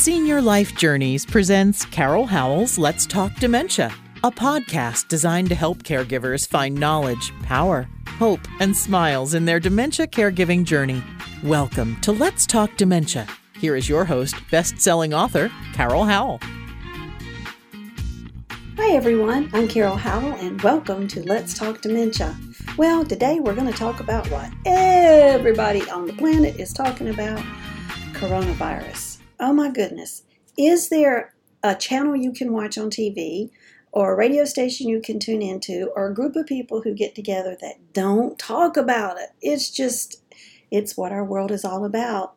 Senior Life Journeys presents Carol Howell's Let's Talk Dementia, a podcast designed to help caregivers find knowledge, power, hope, and smiles in their dementia caregiving journey. Welcome to Let's Talk Dementia. Here is your host, best selling author, Carol Howell. Hi, everyone. I'm Carol Howell, and welcome to Let's Talk Dementia. Well, today we're going to talk about what everybody on the planet is talking about coronavirus. Oh my goodness. Is there a channel you can watch on TV or a radio station you can tune into or a group of people who get together that don't talk about it? It's just, it's what our world is all about.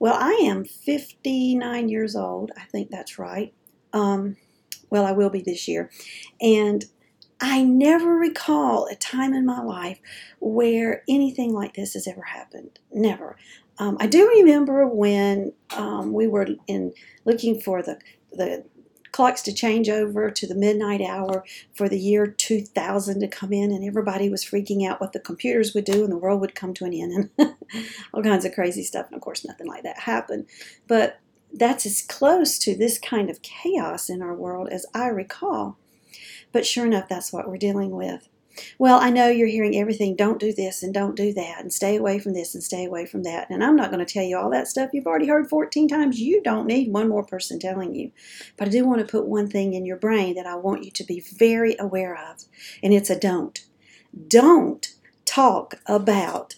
Well, I am 59 years old. I think that's right. Um, well, I will be this year. And I never recall a time in my life where anything like this has ever happened. Never. Um, I do remember when um, we were in looking for the the clocks to change over to the midnight hour for the year 2000 to come in, and everybody was freaking out what the computers would do and the world would come to an end, and all kinds of crazy stuff. And of course, nothing like that happened. But that's as close to this kind of chaos in our world as I recall. But sure enough, that's what we're dealing with. Well, I know you're hearing everything don't do this and don't do that and stay away from this and stay away from that. And I'm not going to tell you all that stuff you've already heard 14 times. You don't need one more person telling you. But I do want to put one thing in your brain that I want you to be very aware of, and it's a don't. Don't talk about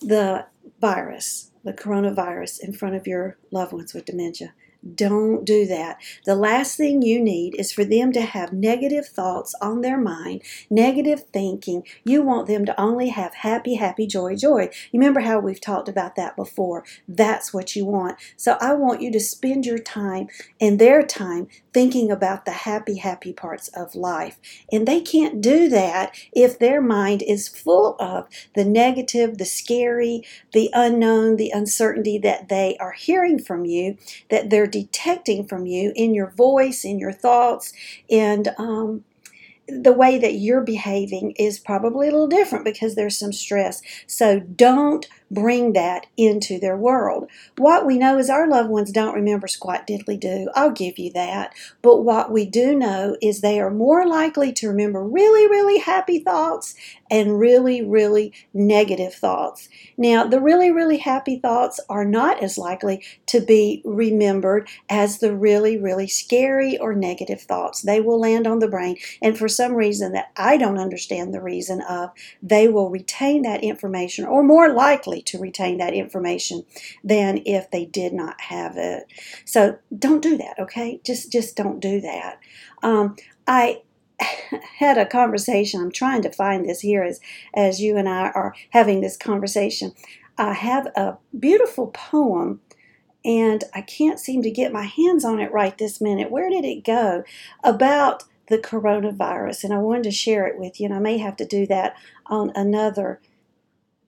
the virus, the coronavirus, in front of your loved ones with dementia. Don't do that. The last thing you need is for them to have negative thoughts on their mind, negative thinking. You want them to only have happy, happy, joy, joy. You remember how we've talked about that before? That's what you want. So I want you to spend your time and their time thinking about the happy, happy parts of life. And they can't do that if their mind is full of the negative, the scary, the unknown, the uncertainty that they are hearing from you, that they're detecting from you in your voice, in your thoughts, and um, the way that you're behaving is probably a little different because there's some stress. So don't bring that into their world. What we know is our loved ones don't remember squat diddly do. I'll give you that. But what we do know is they are more likely to remember really, really happy thoughts and really, really negative thoughts. Now, the really, really happy thoughts are not as likely to be remembered as the really, really scary or negative thoughts. They will land on the brain, and for some reason that I don't understand the reason of, they will retain that information or more likely to retain that information than if they did not have it. So don't do that, okay? Just just don't do that. Um, I had a conversation. I'm trying to find this here as as you and I are having this conversation. I have a beautiful poem and I can't seem to get my hands on it right this minute. Where did it go? About the coronavirus, and I wanted to share it with you, and I may have to do that on another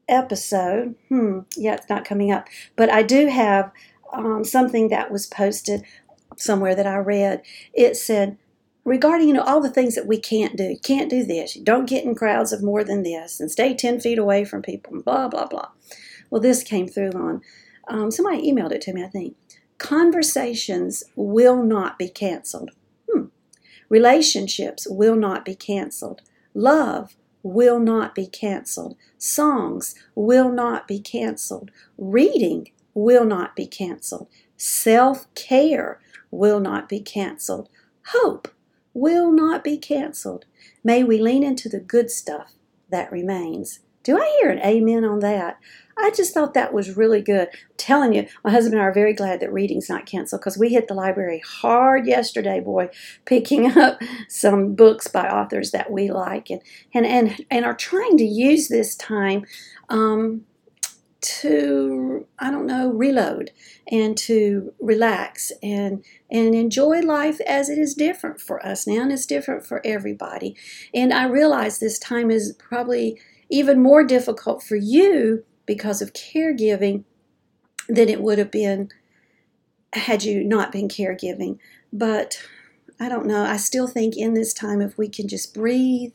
episode. Hmm, yeah, it's not coming up. But I do have um, something that was posted somewhere that I read. It said, regarding you know all the things that we can't do you can't do this you don't get in crowds of more than this and stay 10 feet away from people blah blah blah well this came through on um, somebody emailed it to me i think conversations will not be canceled hmm. relationships will not be canceled love will not be canceled. Songs will not be canceled. Reading will not be canceled. Self care will not be canceled. Hope will not be canceled. May we lean into the good stuff that remains. Do I hear an amen on that? I just thought that was really good. I'm telling you, my husband and I are very glad that reading's not canceled because we hit the library hard yesterday, boy, picking up some books by authors that we like and and and, and are trying to use this time um, to I don't know reload and to relax and and enjoy life as it is different for us now and it's different for everybody. And I realize this time is probably even more difficult for you because of caregiving than it would have been had you not been caregiving. But I don't know. I still think in this time, if we can just breathe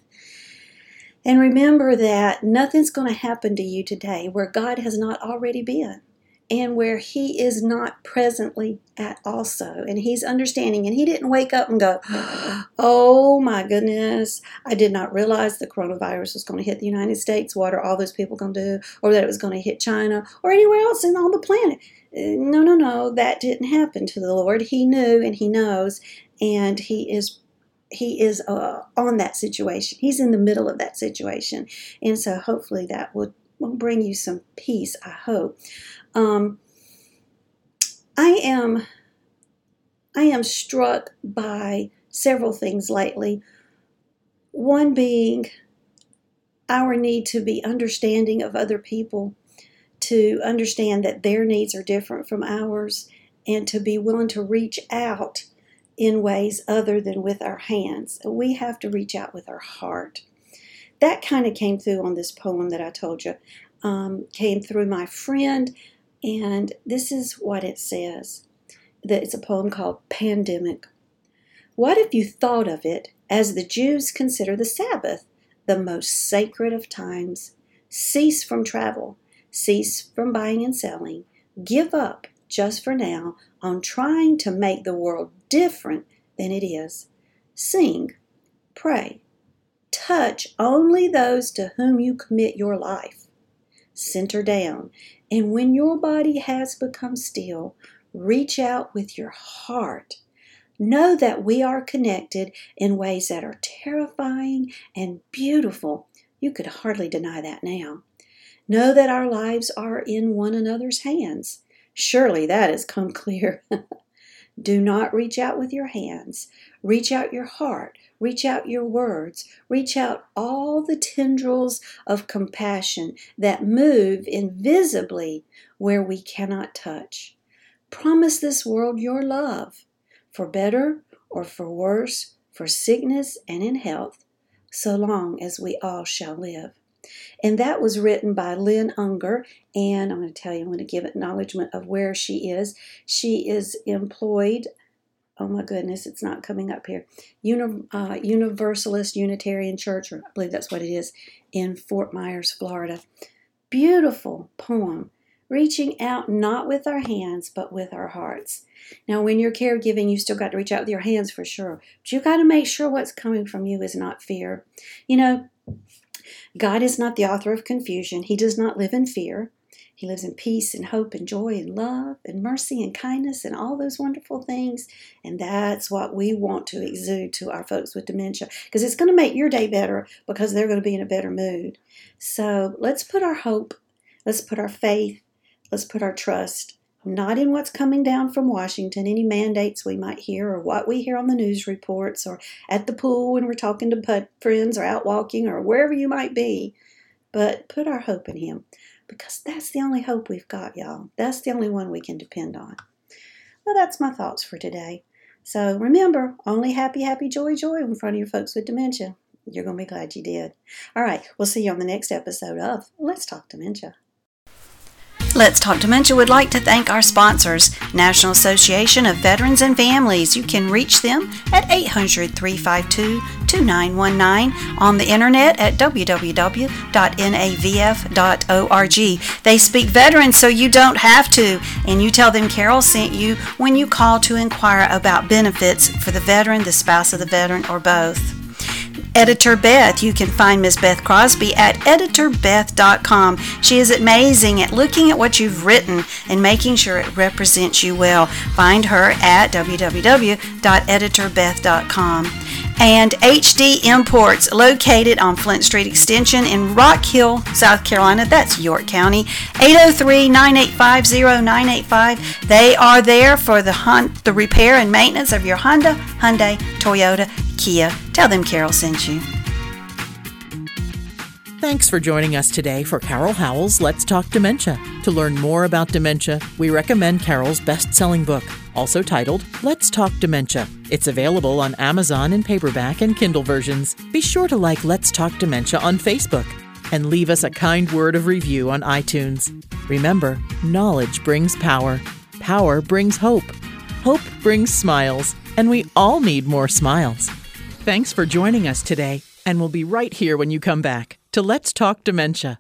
and remember that nothing's going to happen to you today where God has not already been. And where he is not presently at also. And he's understanding. And he didn't wake up and go oh my goodness i did not realize the coronavirus was going to hit the united states. What are all those people going to do? Or that it was going to hit china or anywhere else on the planet. Uh, no no no. That didn't happen to the lord. He knew and he knows. And he is he is uh, on that situation. He's in the middle of that situation. And so hopefully that would will bring you some peace i hope um, I am I am struck by several things lately. One being our need to be understanding of other people, to understand that their needs are different from ours, and to be willing to reach out in ways other than with our hands. We have to reach out with our heart. That kind of came through on this poem that I told you. Um, came through my friend and this is what it says it's a poem called Pandemic. What if you thought of it as the Jews consider the Sabbath, the most sacred of times? Cease from travel, cease from buying and selling, give up just for now on trying to make the world different than it is. Sing, pray, touch only those to whom you commit your life. Center down and when your body has become still, reach out with your heart. Know that we are connected in ways that are terrifying and beautiful. You could hardly deny that now. Know that our lives are in one another's hands. Surely that has come clear. Do not reach out with your hands. Reach out your heart. Reach out your words. Reach out all the tendrils of compassion that move invisibly where we cannot touch. Promise this world your love, for better or for worse, for sickness and in health, so long as we all shall live. And that was written by Lynn Ungar. And I'm going to tell you, I'm going to give acknowledgement of where she is. She is employed oh my goodness, it's not coming up here. Uni, uh, Universalist Unitarian Church, I believe that's what it is, in Fort Myers, Florida. Beautiful poem, reaching out not with our hands, but with our hearts. Now, when you're caregiving, you still got to reach out with your hands for sure, but you got to make sure what's coming from you is not fear. You know, God is not the author of confusion. He does not live in fear. He lives in peace and hope and joy and love and mercy and kindness and all those wonderful things. And that's what we want to exude to our folks with dementia because it's going to make your day better because they're going to be in a better mood. So let's put our hope, let's put our faith, let's put our trust not in what's coming down from Washington, any mandates we might hear, or what we hear on the news reports, or at the pool when we're talking to friends, or out walking, or wherever you might be, but put our hope in Him because that's the only hope we've got, y'all. That's the only one we can depend on. Well, that's my thoughts for today. So remember, only happy, happy, joy, joy in front of your folks with dementia. You're going to be glad you did. All right, we'll see you on the next episode of Let's Talk Dementia. Let's Talk Dementia would like to thank our sponsors, National Association of Veterans and Families. You can reach them at 800 352 2919 on the internet at www.navf.org. They speak veterans so you don't have to, and you tell them Carol sent you when you call to inquire about benefits for the veteran, the spouse of the veteran, or both. Editor Beth. You can find Ms. Beth Crosby at editorbeth.com. She is amazing at looking at what you've written and making sure it represents you well. Find her at www.editorbeth.com and HD Imports, located on Flint Street Extension in Rock Hill, South Carolina. That's York County. 803 985 0985. They are there for the, hun- the repair and maintenance of your Honda, Hyundai, Toyota, Kia. Tell them Carol sent you. Thanks for joining us today for Carol Howell's Let's Talk Dementia. To learn more about dementia, we recommend Carol's best selling book, also titled Let's Talk Dementia. It's available on Amazon in paperback and Kindle versions. Be sure to like Let's Talk Dementia on Facebook and leave us a kind word of review on iTunes. Remember, knowledge brings power, power brings hope, hope brings smiles, and we all need more smiles. Thanks for joining us today, and we'll be right here when you come back to Let's Talk Dementia.